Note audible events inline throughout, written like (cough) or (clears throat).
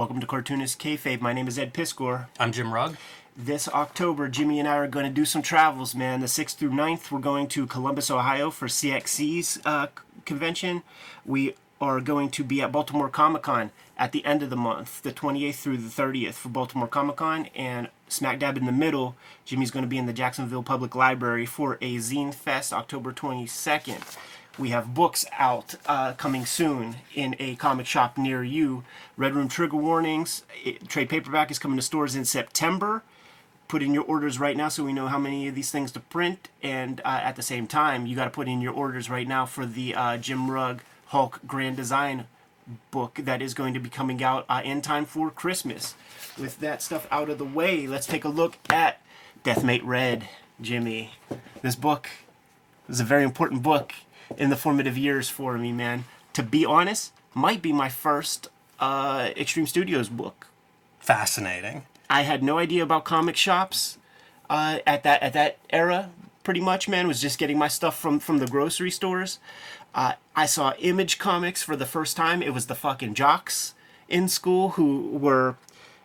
Welcome to Cartoonist Kayfabe. My name is Ed Piskor. I'm Jim Rugg. This October, Jimmy and I are going to do some travels, man. The 6th through 9th, we're going to Columbus, Ohio for CXC's uh, convention. We are going to be at Baltimore Comic Con at the end of the month, the 28th through the 30th for Baltimore Comic Con. And smack dab in the middle, Jimmy's going to be in the Jacksonville Public Library for a Zine Fest October 22nd. We have books out uh, coming soon in a comic shop near you. Red Room Trigger Warnings. It, trade paperback is coming to stores in September. Put in your orders right now so we know how many of these things to print. And uh, at the same time, you got to put in your orders right now for the uh, Jim Rugg Hulk Grand Design book that is going to be coming out uh, in time for Christmas. With that stuff out of the way, let's take a look at Deathmate Red, Jimmy. This book is a very important book in the formative years for me, man. To be honest, might be my first uh, Extreme Studios book. Fascinating. I had no idea about comic shops uh, at that at that era. Pretty much, man, was just getting my stuff from from the grocery stores. Uh, I saw Image Comics for the first time. It was the fucking jocks in school who were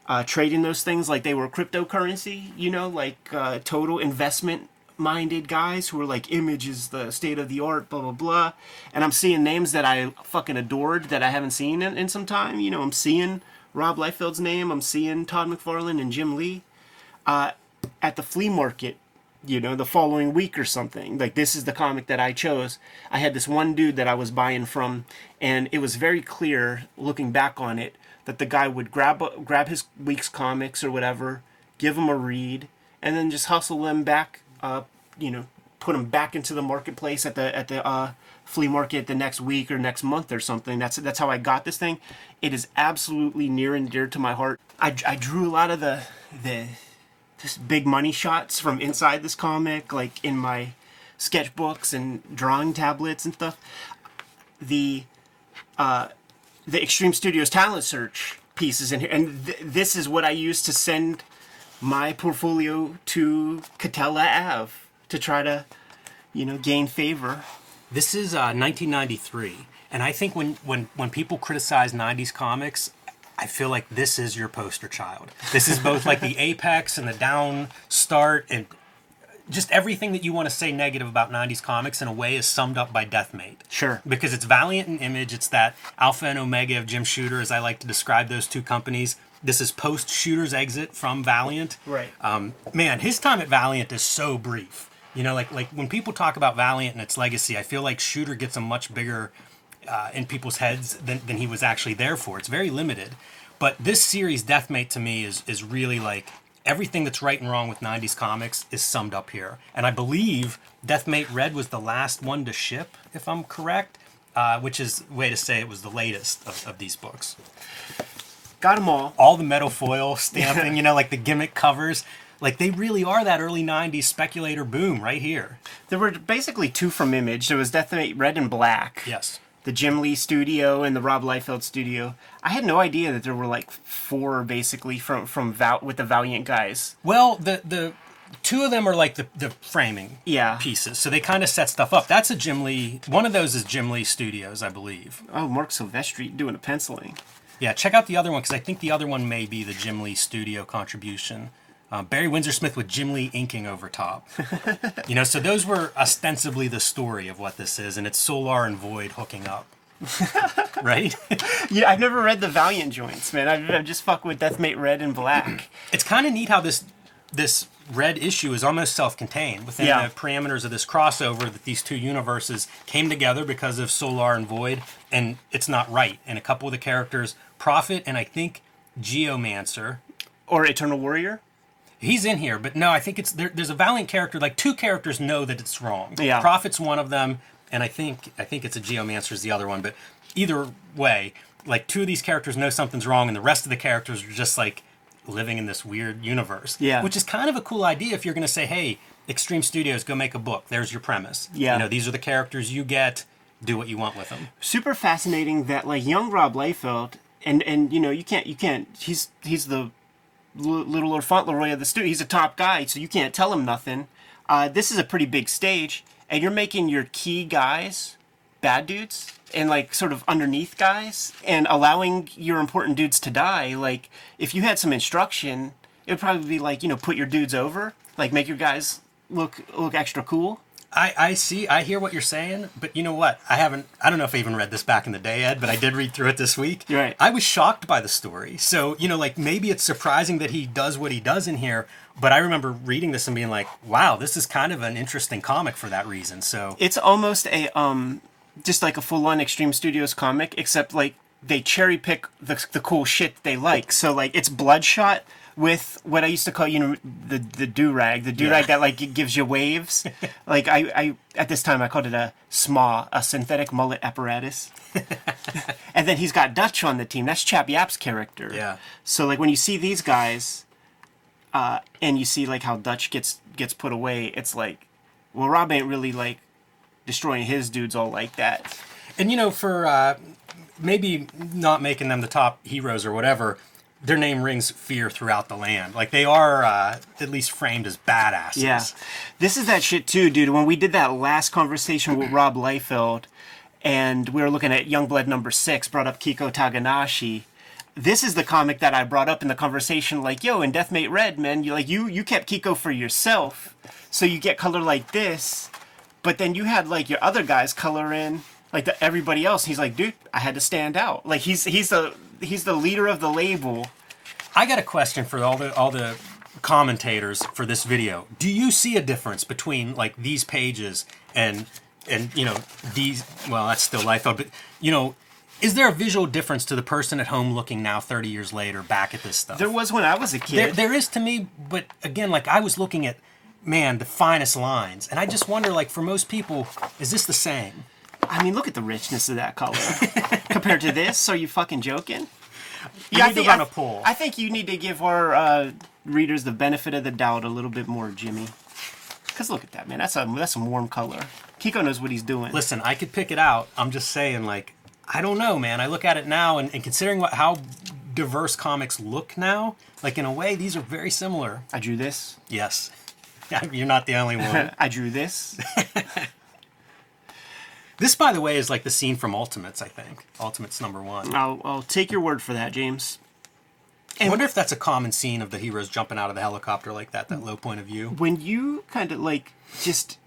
uh, trading those things like they were cryptocurrency. You know, like uh, total investment minded guys who were like image is the state of the art blah blah blah. And i'm seeing names that i fucking adored that i haven't seen in, in some time. You know i'm seeing rob liefeld's name. I'm seeing todd mcfarlane and jim lee uh, at the flea market you know the following week or something. Like this is the comic that i chose. I had this one dude that i was buying from and it was very clear looking back on it that the guy would grab grab his week's comics or whatever give them a read and then just hustle them back uh, you know, put them back into the marketplace at the at the uh, flea market the next week or next month or something. That's that's how I got this thing. It is absolutely near and dear to my heart. I, I drew a lot of the the just big money shots from inside this comic, like in my sketchbooks and drawing tablets and stuff. The uh, the Extreme Studios talent search pieces in here, and th- this is what I use to send my portfolio to Katella Ave to try to, you know, gain favor. This is uh, 1993, and I think when when when people criticize 90s comics, I feel like this is your poster child. This is both like the (laughs) apex and the down start and just everything that you want to say negative about 90s comics in a way is summed up by Deathmate. Sure. Because it's Valiant and Image, it's that alpha and omega of Jim Shooter, as I like to describe those two companies. This is post Shooter's exit from Valiant. Right. Um, man, his time at Valiant is so brief. You know, like like when people talk about Valiant and its legacy, I feel like Shooter gets a much bigger uh, in people's heads than, than he was actually there for. It's very limited. But this series, Deathmate, to me is is really like everything that's right and wrong with 90s comics is summed up here. And I believe Deathmate Red was the last one to ship, if I'm correct, uh, which is way to say it was the latest of, of these books. Got them all. All the metal foil (laughs) stamping, you know, like the gimmick covers. Like they really are that early 90s speculator boom right here. There were basically two from Image. There was Deathmate Red and Black. Yes. The Jim Lee studio and the Rob Liefeld studio. I had no idea that there were like four basically from from Val- with the Valiant guys. Well, the the two of them are like the, the framing Yeah. pieces. So they kind of set stuff up. That's a Jim Lee. One of those is Jim Lee Studios, I believe. Oh, Marc Silvestri doing a penciling. Yeah, check out the other one because I think the other one may be the Jim Lee Studio contribution. Uh, Barry Windsor Smith with Jim Lee inking over top. (laughs) you know, so those were ostensibly the story of what this is, and it's Solar and Void hooking up. (laughs) right? Yeah, I've never read the Valiant joints, man. I've, I've just fucked with Deathmate Red and Black. (clears throat) it's kind of neat how this this red issue is almost self-contained within Yeah. the parameters of this crossover that these two universes came together because of Solar and Void, and it's not right. And a couple of the characters, Prophet and I think Geomancer, or Eternal Warrior. He's in here, but no, I think it's there, there's a Valiant character. Like two characters know that it's wrong. Yeah. Prophet's one of them, and I think I think it's a Geomancer's the other one. But either way, like two of these characters know something's wrong, and the rest of the characters are just like living in this weird universe. Yeah. Which is kind of a cool idea if you're going to say, hey, Extreme Studios, go make a book. There's your premise. Yeah. You know, these are the characters you get. Do what you want with them. super fascinating that like young Rob Liefeld and and you know you can't you can't he's he's the little Lord Fauntleroy of the studio. He's a top guy, so you can't tell him nothing. Uh, this is a pretty big stage, and you're making your key guys bad dudes and like sort of underneath guys and allowing your important dudes to die. Like if you had some instruction, it would probably be like you know put your dudes over, like make your guys look look extra cool. I, I see, I hear what you're saying, but you know what? I haven't, I don't know if I even read this back in the day, Ed, but I did read through it this week. You're right. I was shocked by the story. So, you know, like maybe it's surprising that he does what he does in here, but I remember reading this and being like, wow, this is kind of an interesting comic for that reason. So, It's almost a um just like a full on Extreme Studios comic, except like they cherry pick the the cool shit they like. So like it's Bloodshot with what I used to call you know the the do rag, the do rag Yeah. that like it gives you waves. (laughs) like I I at this time I called it a SMA, a synthetic mullet apparatus. (laughs) and then he's got Dutch on the team. That's Chap Yaep's character. Yeah. So like when you see these guys, uh, and you see like how Dutch gets gets put away, it's like, well, Rob ain't really like destroying his dudes all like that. and you know, for uh, maybe not making them the top heroes or whatever, their name rings fear throughout the land. Like they are uh, at least framed as badasses. Yeah, this is that shit too, dude. When we did that last conversation with Rob Liefeld, and we were looking at Youngblood number six, brought up Kiko Taganashi. This is the comic that I brought up in the conversation. Like, yo, in Deathmate Red, man, you like you you kept Kiko for yourself, so you get color like this, but then you had like your other guys color in like the, everybody else. He's like, dude, I had to stand out. Like he's he's the he's the leader of the label. I got a question for all the all the commentators for this video. Do you see a difference between like these pages and and you know these? Well, that's still Liefeld, but you know, is there a visual difference to the person at home looking now, thirty years later, back at this stuff? There was when I was a There, kid. there is to me, but again, like I was looking at, man, the finest lines, and I just wonder, like for most people, is this the same? I mean, look at the richness of that color (laughs) compared to this. Are you fucking joking? We need to run a poll. I think you need to give our uh, readers the benefit of the doubt a little bit more, Jimmy. Cause look at that, man. That's a that's some warm color. Kiko knows what he's doing. Listen, I could pick it out. I'm just saying, like, I don't know, man. I look at it now, and, and considering what how diverse comics look now, like in a way, these are very similar. I drew this. Yes, (laughs) you're not the only one. (laughs) I drew this. (laughs) this, by the way, is like the scene from Ultimates. I think Ultimates number one. I'll I'll take your word for that, James. I wonder if that's a common scene of the heroes jumping out of the helicopter like that, that low point of view. When you kind of like just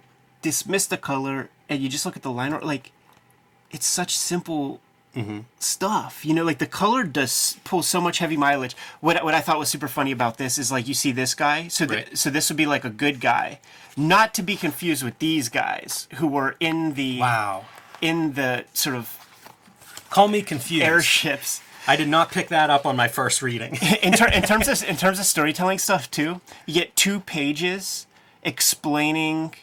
dismiss the color and you just look at the line art, like it's such simple stuff. You know, like the color does pull so much heavy mileage. What what I thought was super funny about this is like you see this guy, so th- Right. so this would be like a good guy, not to be confused with these guys who were in the Wow. in the sort of Call me confused. airships. I did not pick that up on my first reading. (laughs) in, ter- in terms of in terms of storytelling stuff too, you get two pages explaining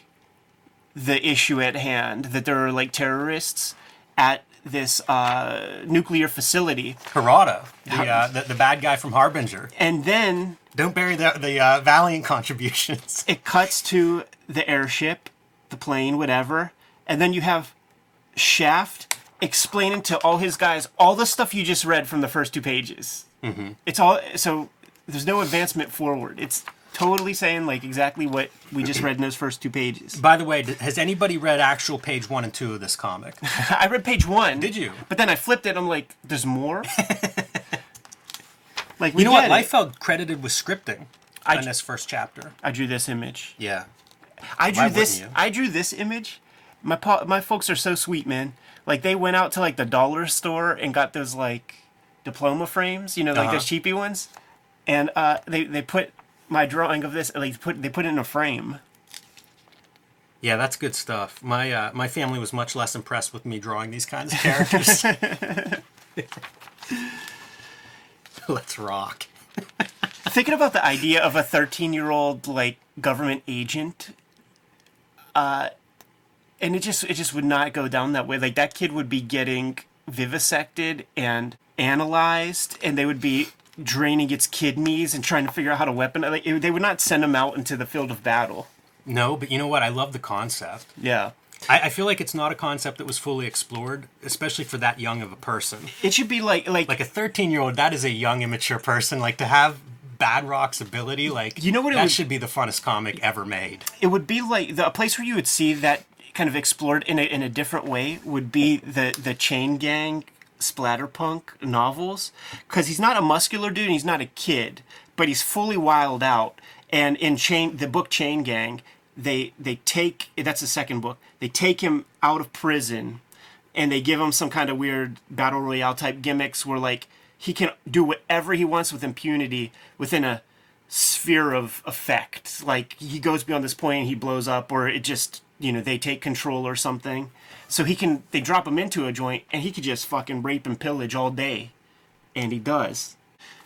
the issue at hand that there are like terrorists at this uh, nuclear facility, Harada, the, uh, the the bad guy from Harbinger. and then Don't bury the the uh, Valiant contributions. (laughs) it cuts to the airship, the plane, whatever, and then you have Shaft explaining to all his guys all the stuff you just read from the first two pages. Mm-hmm. It's all so there's no advancement forward. It's totally saying like exactly what we just read in those first two pages. By the way, has anybody read actual page one and two of this comic? (laughs) I read page one. Did you? But then I flipped it. I'm like, there's more. (laughs) like You know what? it. Liefeld credited with scripting I in this first chapter. I drew this image. Yeah. I drew Why this. I drew this image. My pa- my folks are so sweet, man. Like they went out to like the dollar store and got those like diploma frames, you know, like Uh-huh. those cheapy ones, and uh, they they put my drawing of this. Like put they put it in a frame. Yeah, that's good stuff. My uh, my family was much less impressed with me drawing these kinds of characters. (laughs) (laughs) Let's rock. Thinking about the idea of a 13 year old like government agent, uh, and it just it just would not go down that way. Like that kid would be getting vivisected and analyzed, and they would be draining its kidneys and trying to figure out how to weapon. Like it, they would not send him out into the field of battle. No, but you know what? I love the concept. Yeah, I, I feel like it's not a concept that was fully explored, especially for that young of a person. it should be like like, Like a 13 year old, that is a young, immature person. Like to have Bad Rock's ability, like You know what it that would- should be the funnest comic ever made. it would be like the a place where you would see that kind of explored in a, in a different way would be the the Chain Gang splatterpunk novels because he's not a muscular dude and he's not a kid, but he's fully wild out. And in Chain, the book Chain Gang, they they take that's the second book. They take him out of prison, and they give him some kind of weird battle royale type gimmicks where like he can do whatever he wants with impunity within a sphere of effect. Like he goes beyond this point and he blows up, or it just you know they take control or something. So he can they drop him into a joint and he could just fucking rape and pillage all day, and he does.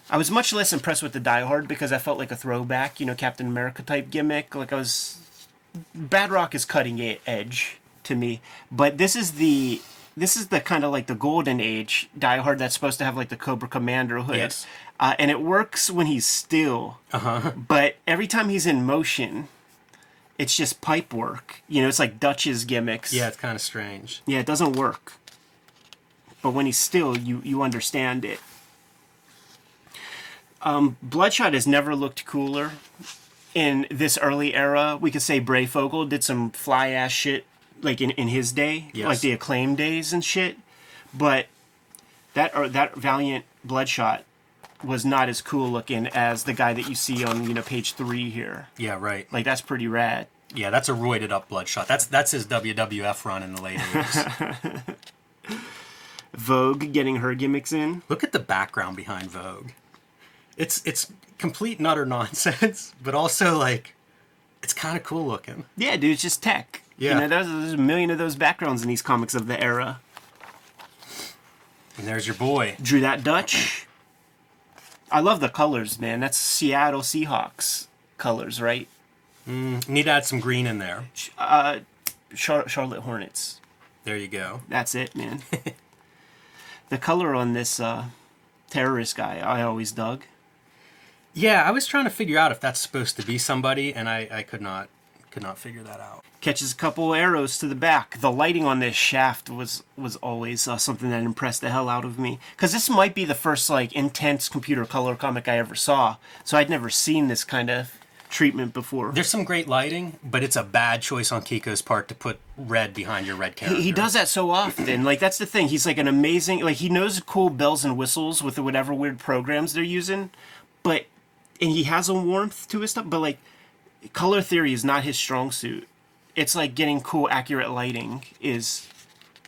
I was much less impressed with the Die Hard because I felt like a throwback, you know, Captain America type gimmick. Like I was, Bad Rock is cutting edge to me, but this is the this is the kind of like the golden age Die Hard that's supposed to have like the Cobra Commander hood. Yes. Uh, and it works when he's still. Uh-huh. But every time he's in motion, it's just pipe work. You know, it's like Dutch's gimmicks. Yeah, it's kind of strange. Yeah, it doesn't work. But when he's still, you you understand it. Um, Bloodshot has never looked cooler. In this early era, we could say Breyfogle did some fly ass shit, like in, in his day, Yes. like the acclaim days and shit. But that or that Valiant Bloodshot was not as cool looking as the guy that you see on you know page three here. Yeah, right. Like that's pretty rad. Yeah, that's a roided up bloodshot. That's that's his WWF run in the late 80s. (laughs) Vogue getting her gimmicks in. Look at the background behind Vogue. It's it's complete and utter (laughs) nonsense, but also like it's kind of cool looking. Yeah, dude, it's just tech. Yeah. You know, there's, there's a million of those backgrounds in these comics of the era. And there's your boy. Drew that Dutch. I love the colors, man. That's Seattle Seahawks colors, right? Need to add some green in there. Uh, Char- Charlotte Hornets. There you go. That's it, man. (laughs) the color on this uh, terrorist guy, I always dug. Yeah, I was trying to figure out if that's supposed to be somebody, and I, I could not could not figure that out. Catches a couple arrows to the back. The lighting on this shaft was was always uh, something that impressed the hell out of me. Because this might be the first like intense computer color comic I ever saw. So I'd never seen this kind of treatment before. There's some great lighting, but it's a bad choice on Kiko's part to put red behind your red character. He, he does that so often. Like that's the thing. He's like an amazing. Like he knows cool bells and whistles with whatever weird programs they're using, but and he has a warmth to his stuff. But like color theory is not his strong suit. It's like getting cool, accurate lighting is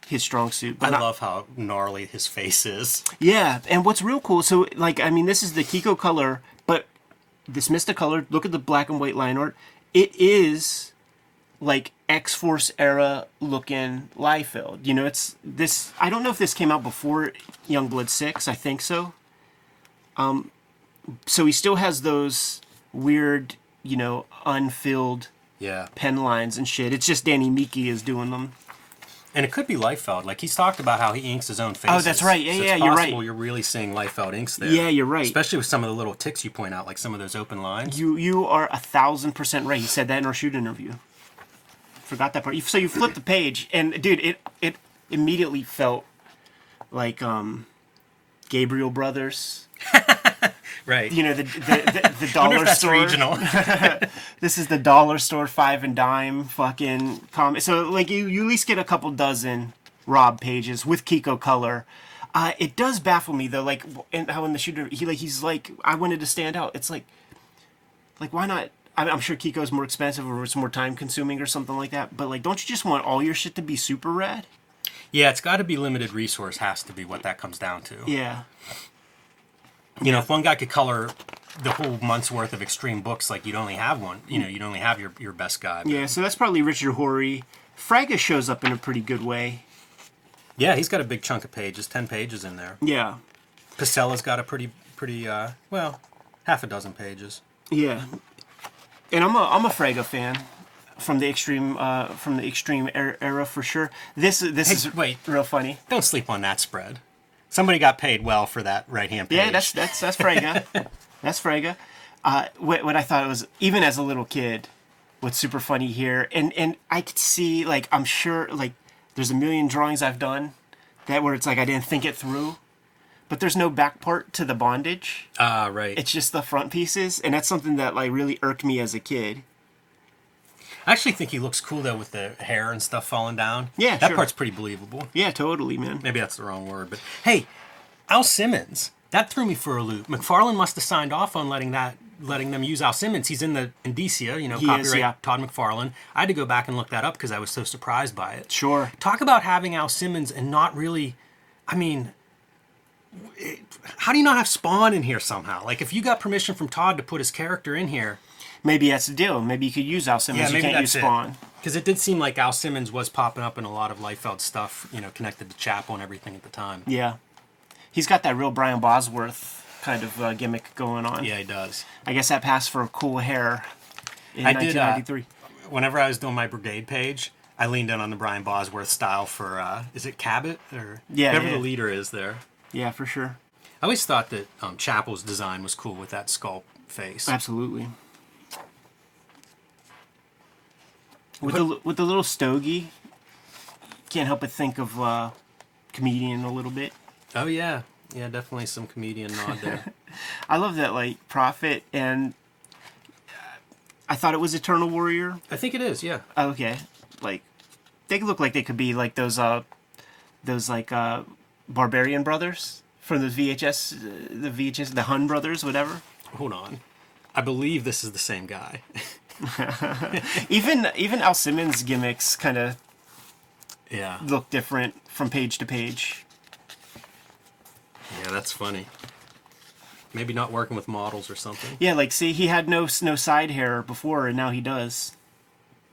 his strong suit. But I not- love how gnarly his face is. Yeah, and what's real cool, so like I mean, this is the Kiko color, but dismiss the color. Look at the black and white line art. It is like X Force era looking Liefeld. You know, it's this. I don't know if this came out before Youngblood Six. I think so. Um, so he still has those weird, you know, unfilled Yeah. pen lines and shit. It's just Danny Miki is doing them. And it could be Liefeld. Like he's talked about how he inks his own faces. Oh, that's right. Yeah, so yeah, you're right. You're really seeing Liefeld inks there. Yeah, you're right. Especially with some of the little ticks you point out, like some of those open lines. You you are a thousand percent right. He said that in our shoot interview. Forgot that part. So you flip the page, and dude, it it immediately felt like um, Gabriel Brothers. (laughs) right. You know the the, the, the (laughs) dollar store. regional. (laughs) This is the dollar store five and dime fucking comic. So like you you at least get a couple dozen Rob pages with Kiko color. Uh, it does baffle me though, like and how in the shooter he like he's like I wanted to stand out. It's like like why not? I- I'm sure Kiko's more expensive or it's more time consuming or something like that. But like, don't you just want all your shit to be super rad? yeah, it's got to be limited resource. Has to be what that comes down to. Yeah, You know, if one guy could color the whole month's worth of extreme books, like you'd only have one. You know, you'd only have your your best guy. but- yeah. So that's probably Richard Horie. Fraga shows up in a pretty good way. Yeah, he's got a big chunk of pages, ten pages in there. Yeah, Pacella's got a pretty pretty uh well, half a dozen pages. Yeah, and I'm a I'm a Fraga fan from the extreme uh, from the extreme er- era for sure. This this Hey, is wait. real funny. Don't sleep on that spread. Somebody got paid well for that right hand page. Yeah, that's that's that's Fraga. (laughs) that's Fraga. Uh, what what I thought it was even as a little kid, what's super funny here, and and I could see like I'm sure like there's a million drawings I've done that where it's like I didn't think it through, but there's no back part to the bondage. ah right. It's just the front pieces, and that's something that like really irked me as a kid. I actually think he looks cool though with the hair and stuff falling down. Yeah, that sure. part's pretty believable. Yeah, totally, man. Maybe that's the wrong word, but hey, Al Simmons. That threw me for a loop. McFarlane must have signed off on letting that letting them use Al Simmons. He's in the Indicia, you know, He is, copyright yeah. Todd McFarlane. I had to go back and look that up because I was so surprised by it. Sure. Talk about having Al Simmons and not really. I mean, it- how do you not have Spawn in here somehow? Like, if you got permission from Todd to put his character in here, Maybe that's the deal. Maybe you could use Al Simmons. you can't use Spawn. Because it did seem like Al Simmons was popping up in a lot of Liefeld stuff, you know, connected to Chapel and everything at the time. Yeah. He's got that real Brian Bosworth kind of uh, gimmick going on. Yeah, he does. I guess that passed for cool hair in I did, uh, 1993. Whenever I was doing my brigade page, I leaned in on the Brian Bosworth style for, uh, is it Cabot? Or Yeah, whoever yeah. the leader is there. yeah, for sure. I always thought that um, Chapel's design was cool with that skull face. Absolutely. With the with the little stogie, can't help but think of uh, comedian a little bit. Oh, yeah. Yeah, definitely some comedian nod there. (laughs) I love that like Prophet and uh, I thought it was Eternal Warrior. I think it is, yeah. Okay, like they look like they could be like those uh those like uh Barbarian brothers from the VHS, uh, the VHS, the Hun brothers, whatever. Hold on. I believe this is the same guy. (laughs) (laughs) Even even Al Simmons gimmicks kind of yeah. look different from page to page. Yeah, that's funny. Maybe not working with models or something. Yeah, like see, he had no no side hair before, and now he does.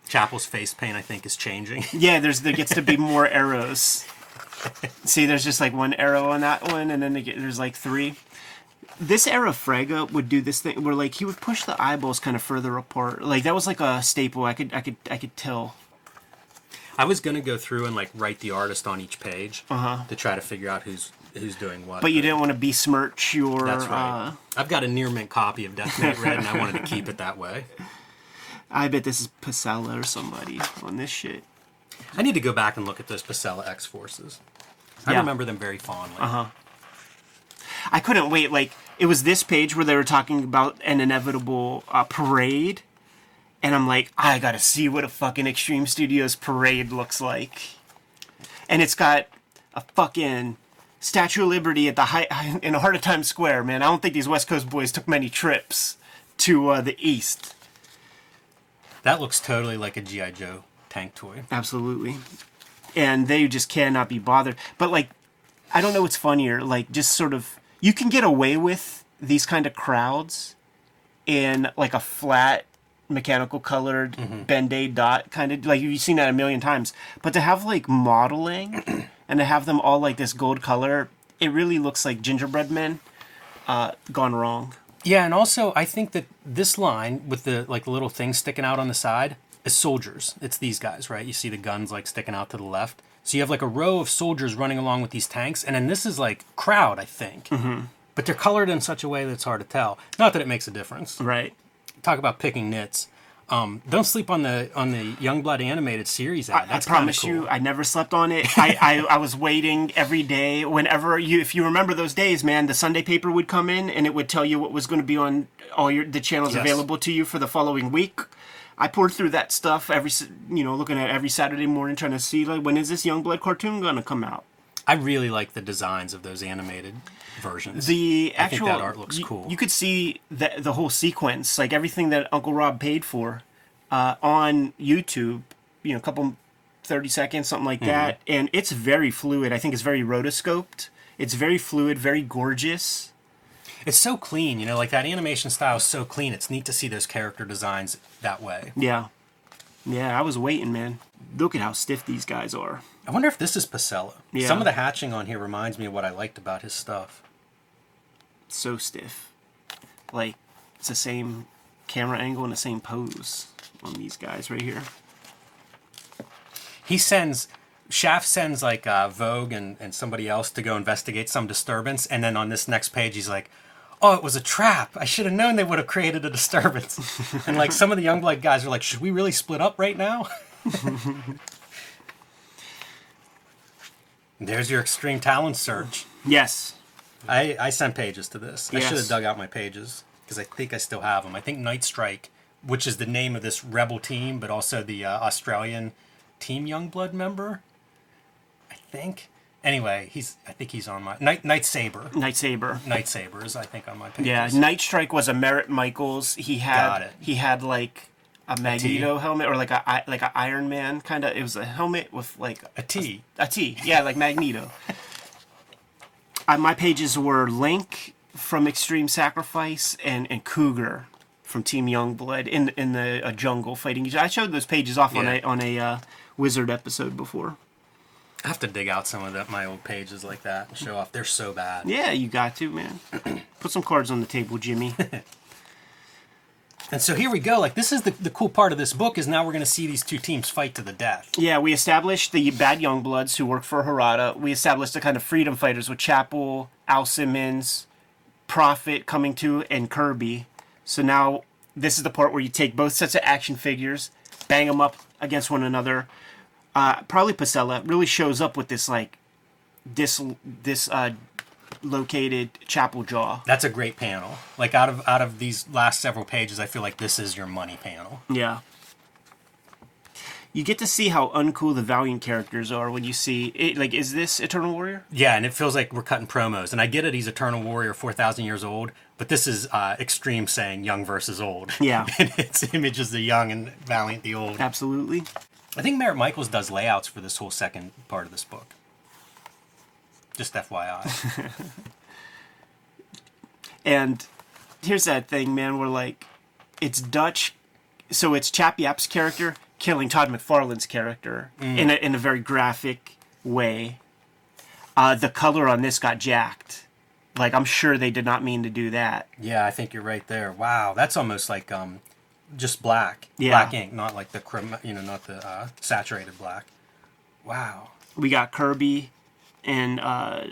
Chapel's face paint, I think, is changing. (laughs) Yeah, there's there gets to be more arrows. (laughs) See, there's just like one arrow on that one, and then get, there's like three. This era Fraga would do this thing where like he would push the eyeballs kind of further apart. Like that was like a staple. I could I could I could tell. I was gonna go through and like write the artist on each page Uh-huh. to try to figure out who's who's doing what. But you didn't want to besmirch your. That's right. Uh, I've got a near mint copy of Deathmate Red, and I wanted to keep it that way. (laughs) I bet this is Pacella or somebody on this shit. I need to go back and look at those Pacella X Forces. I Yeah. remember them very fondly. Uh-huh. I couldn't wait. Like it was this page where they were talking about an inevitable uh, parade, and I'm like, I gotta see what a fucking Extreme Studios parade looks like. And it's got a fucking Statue of Liberty at the height (laughs) in the heart of Times Square. Man, I don't think these West Coast boys took many trips to uh, the east. That looks totally like a GI Joe tank toy. Absolutely. And they just cannot be bothered. But like I don't know what's funnier, like just sort of you can get away with these kind of crowds in like a flat mechanical colored band-aid dot kind of like you've seen that a million times. But to have like modeling (clears throat) and to have them all like this gold color, it really looks like gingerbread men uh, gone wrong. Yeah, and also I think that this line with the like little thing sticking out on the side is soldiers. It's these guys, right? You see the guns like sticking out to the left. So you have like a row of soldiers running along with these tanks, and then this is like crowd, I think. Mm-hmm. But they're colored in such a way that it's hard to tell. Not that it makes a difference. Right. Talk about picking nits. Um, don't sleep on the on the Youngblood animated series ad. I, I promise cool. you, I never slept on it. I, I, I was waiting every day. Whenever you, if you remember those days, man, the Sunday paper would come in and it would tell you what was going to be on all your the channels Yes. available to you for the following week. I poured through that stuff every, you know, looking at every Saturday morning, trying to see like when is this Youngblood cartoon going to come out. I really like the designs of those animated versions. The I think actual that art looks you, cool. You could see the the whole sequence, like everything that Uncle Rob paid for, uh, on YouTube. You know, a couple thirty seconds, something like Mm-hmm. that, and it's very fluid. I think it's very rotoscoped. It's very fluid, very gorgeous. It's so clean, you know, like that animation style is so clean. It's neat to see those character designs that way. Yeah, yeah. I was waiting, man. Look at how stiff these guys are. I wonder if this is Pacella. Yeah. Some of the hatching on here reminds me of what I liked about his stuff. So stiff. Like it's the same camera angle and the same pose on these guys right here. He sends Shaft sends like uh, Vogue and, and somebody else to go investigate some disturbance, and then on this next page he's like, "Oh, it was a trap. I should have known they would have created a disturbance." (laughs) and like some of the Youngblood guys are like, "Should we really split up right now?" (laughs) There's your extreme talent search. Yes. I, I sent pages to this. I should have dug out my pages because I think I still have them. I think Night Strike which is the name of this rebel team, but also the uh, Australian Team Youngblood member. I think. Anyway, he's. I think he's on my Night Night Saber. Night Saber. Night Sabers, I think, on my page. Yeah, Night Strike was a Marat Mychaels. He had Got it. he had like a Magneto helmet or like a like a Iron Man kind of. It was a helmet with like a T. a T. Yeah, like Magneto. (laughs) uh, my pages were Link from Extreme Sacrifice and and Cougar from Team Youngblood in in the uh, jungle fighting. each- I showed those pages off on a on a uh, Wizard episode before. I have to dig out some of the, my old pages like that and show off. They're so bad. Yeah, you got to man. (clears throat) Put some cards on the table, Jimmy. (laughs) And so here we go. Like this is the, the cool part of this book is now we're going to see these two teams fight to the death. Yeah, we established the bad Youngbloods who work for Harada. We established the kind of freedom fighters with Chapel, Al Simmons, Prophet coming to, and Kirby. So now this is the part where you take both sets of action figures, bang them up against one another. Uh, probably Pacella really shows up with this like dis this uh, located Chapel jaw. That's a great panel. Like out of out of these last several pages, I feel like this is your money panel. Yeah. You get to see how uncool the Valiant characters are when you see it. Like, is this Eternal Warrior? Yeah, and it feels like we're cutting promos. And I get it, he's Eternal Warrior, 4,000 years old, but this is uh, Extreme saying young versus old. Yeah. (laughs) and its images the young and Valiant the old. Absolutely. I think Marat Mychaels does layouts for this whole second part of this book. Just FYI. (laughs) And here's that thing, man, where like it's Dutch, so it's Chap Yaep's character killing Todd McFarlane's character in a in a very graphic way. Uh, the color on this got jacked. Like I'm sure they did not mean to do that. yeah, I think you're right there. Wow, that's almost like um, just black. Yeah. Black ink, not like the, you know, not the uh, saturated black. Wow. We got Kirby and uh,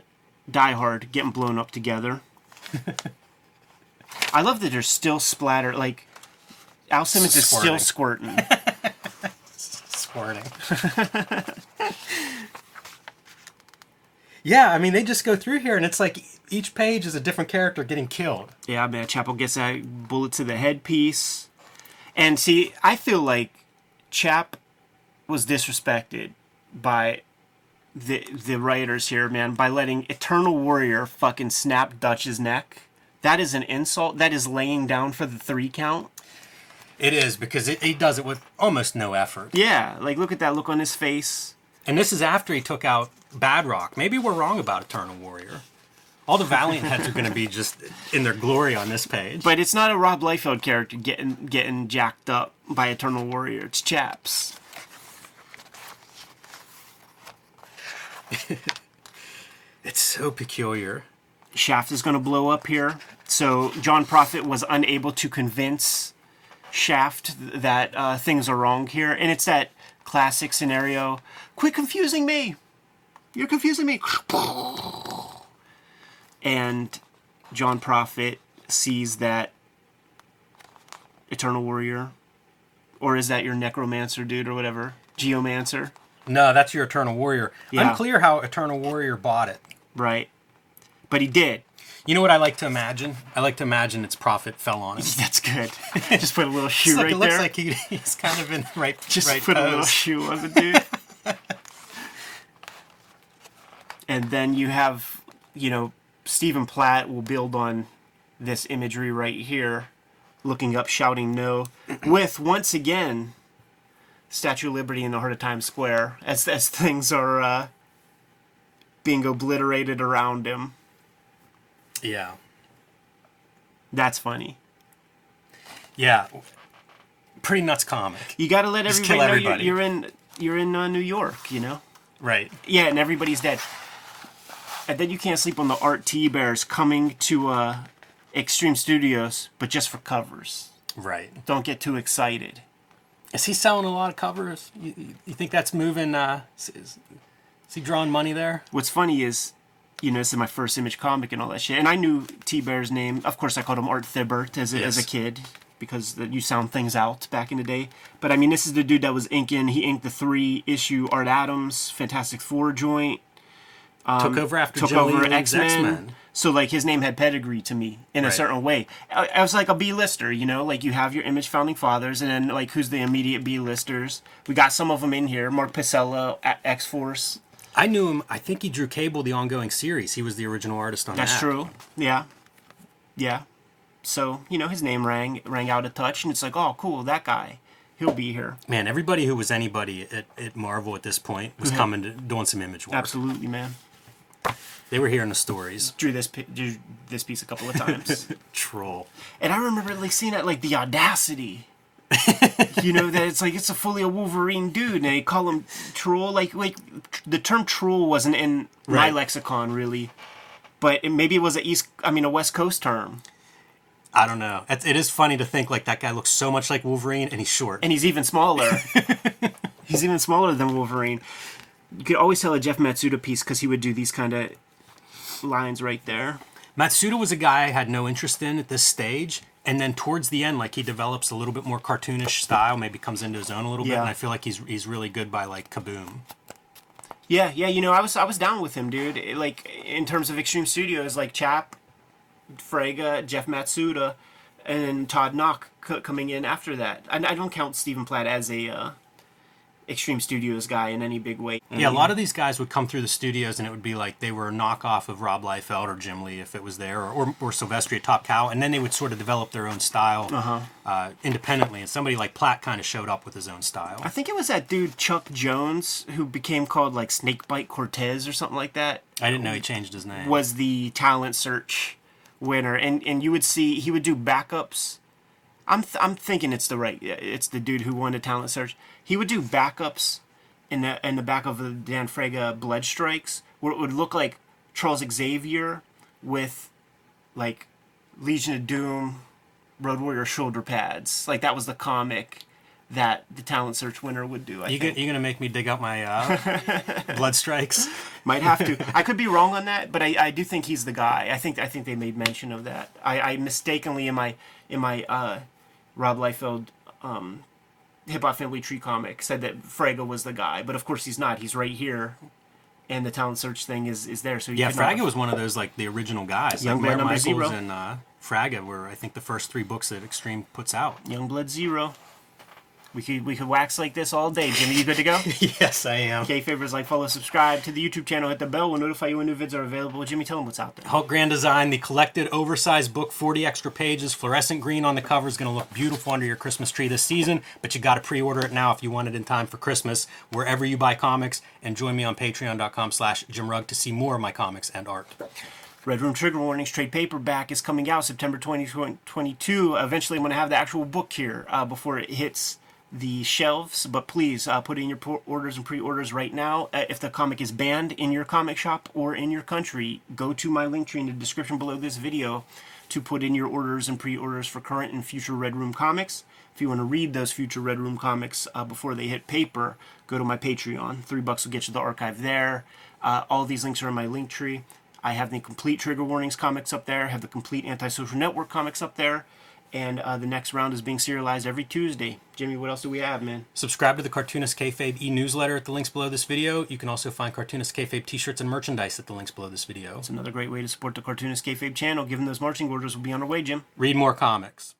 Die Hard getting blown up together. (laughs) I love that there's still splatter. Like Al Simmons is still squirting. Squirting. (laughs) (laughs) yeah, I mean, they just go through here, and it's like each page is a different character getting killed. Yeah, man. Chapel gets that bullet to the headpiece. And see, I feel like Chap was disrespected by the the writers here, man, by letting Eternal Warrior fucking snap Dutch's neck. That is an insult. That is laying down for the three count. It is because it, he does it with almost no effort. Yeah, like look at that look on his face. And this is after he took out Bad Rock. Maybe we're wrong about Eternal Warrior. All the Valiant heads are going to be just in their glory on this page. But it's not a Rob Liefeld character getting getting jacked up by Eternal Warrior. It's Chaps. (laughs) it's so peculiar. Shaft is going to blow up here. So John Prophet was unable to convince Shaft that uh, things are wrong here, and it's that classic scenario: "Quit confusing me! You're confusing me!" (laughs) And John Prophet sees that Eternal Warrior, or is that your Necromancer dude or whatever, Geomancer, No, that's your Eternal Warrior. Yeah. Unclear how Eternal Warrior bought it. right? But he did. You know what I like to imagine? I like to imagine its Prophet fell on him. (laughs) That's good. Just put a little shoe like, right it looks there. like he, he's kind of in right, (laughs) Just right put a little shoe on the dude. (laughs) and then you have, you know, Stephen Platt will build on this imagery right here, looking up, shouting no, (clears throat) with once again Statue of Liberty in the heart of Times Square as as things are uh, being obliterated around him. Yeah. That's funny. Yeah. Pretty nuts comic. You got to let everybody kill know everybody. you're, you're in you're in uh, New York. You know. Right. Yeah, and everybody's dead. And then you can't sleep on the Art Thibert's coming to uh, Extreme Studios, but just for covers. Right. Don't get too excited. Is he selling a lot of covers? You, you- think that's moving? Uh, is, is he drawing money there? What's funny is, you know, this is my first image comic and all that shit, and I knew Thibert's name. Of course, I called him Art Thibbert as a, as a kid because you sound things out back in the day. But I mean, this is the dude that was inking. He inked the three issue Art Adams Fantastic Four joint. Took over after Um, took over X Men. So like his name had pedigree to me in a certain way. I, I was like a B-lister, you know, like you have your image founding fathers, and then like who's the immediate B-listers? We got some of them in here. Mark Pacella, X Force. I knew him. I think he drew Cable, the ongoing series. He was the original artist on That's that. That's true. Yeah, yeah. So you know his name rang rang out a touch, and it's like, oh, cool, that guy, he'll be here. Man, everybody who was anybody at, at Marvel at this point was coming to doing some image work. Absolutely, man. They were hearing the stories. Drew this drew this piece a couple of times. (laughs) Troll. And I remember like seeing it like the audacity. you know that it's like it's a fully a Wolverine dude, and they call him troll. Like like the term troll wasn't in my lexicon really, but it, maybe it was a east. I mean a West Coast term, I don't know. It, it is funny to think like that guy looks so much like Wolverine and he's short. and he's even smaller. (laughs) he's even smaller than Wolverine. You could always tell a Jeff Matsuda piece because he would do these kind of lines right there. Matsuda was a guy I had no interest in at this stage. And then towards the end, like he develops a little bit more cartoonish style, maybe comes into his own a little bit, and I feel like he's he's really good by like Kaboom. Yeah, yeah, you know, I was I was down with him, dude. It- like in terms of Extreme Studios, like Chap, Fraga, Jeff Matsuda, and Todd Nauck c- coming in after that. I, I don't count Stephen Platt as a uh, Extreme Studios guy in any big way. Yeah, a lot of these guys would come through the studios, and it would be like they were a knockoff of Rob Liefeld or Jim Lee if it was there, or or, or Silvestri at Top Cow, and then they would sort of develop their own style uh independently. And somebody like Platt kind of showed up with his own style. I think it was that dude Chuck Jones who became called like Snakebite Cortez or something like that. I didn't know he changed his name. was the talent search winner, and and you would see he would do backups. I'm th- I'm thinking it's the right it's the dude who won the talent search. He would do backups in the in the back of the Dan Fraga Blood Strikes, where it would look like Charles Xavier with like Legion of Doom, Road Warrior shoulder pads. Like that was the comic that the talent search winner would do. I You think. go, you gonna make me dig out my uh, (laughs) blood strikes? Might have to. (laughs) I could be wrong on that, but I, I do think he's the guy. I think I think they made mention of that. I, I mistakenly in my in my uh, Rob Liefeld um, Hip Hop Family Tree comic said that Fraga was the guy, but of course he's not. He's right here, and the talent search thing is is there. So Yeah, Fraga was one of those like the original guys. Young like Blood Michaels zero. and uh, Fraga were I think the first three books that Extreme puts out. Youngblood Zero. We could we could wax like this all day. Jimmy, you good to go? (laughs) yes, I am. okay, favors like, follow, subscribe to the YouTube channel, hit the bell. We'll notify you when new vids are available. Jimmy, tell them what's out there. Hulk Grand Design, the collected oversized book, 40 extra pages, fluorescent green on the cover is going to look beautiful under your Christmas tree this season, but you got to pre-order it now if you want it in time for Christmas, wherever you buy comics, and join me on patreon.com slash jimrugg to see more of my comics and art. Red Room Trigger Warnings trade paperback is coming out September 2022. Eventually, I'm going to have the actual book here uh, before it hits the shelves. But please uh, put in your orders and pre-orders right now. Uh, if the comic is banned in your comic shop or in your country, go to my link tree in the description below this video to put in your orders and pre-orders for current and future Red Room comics. If you want to read those future Red Room comics uh, before they hit paper, go to my Patreon. Three bucks will get you the archive there. Uh, all these links are in my link tree. I have the complete Trigger Warnings comics up there. Have the complete Antisocial Network comics up there. And uh, the next round is being serialized every Tuesday. Jimmy, what else do we have, man? Subscribe to the Cartoonist Kayfabe e-newsletter at the links below this video. You can also find Cartoonist Kayfabe t-shirts and merchandise at the links below this video. It's another great way to support the Cartoonist Kayfabe channel. Given those marching orders will be on our way, Jim. Read more comics.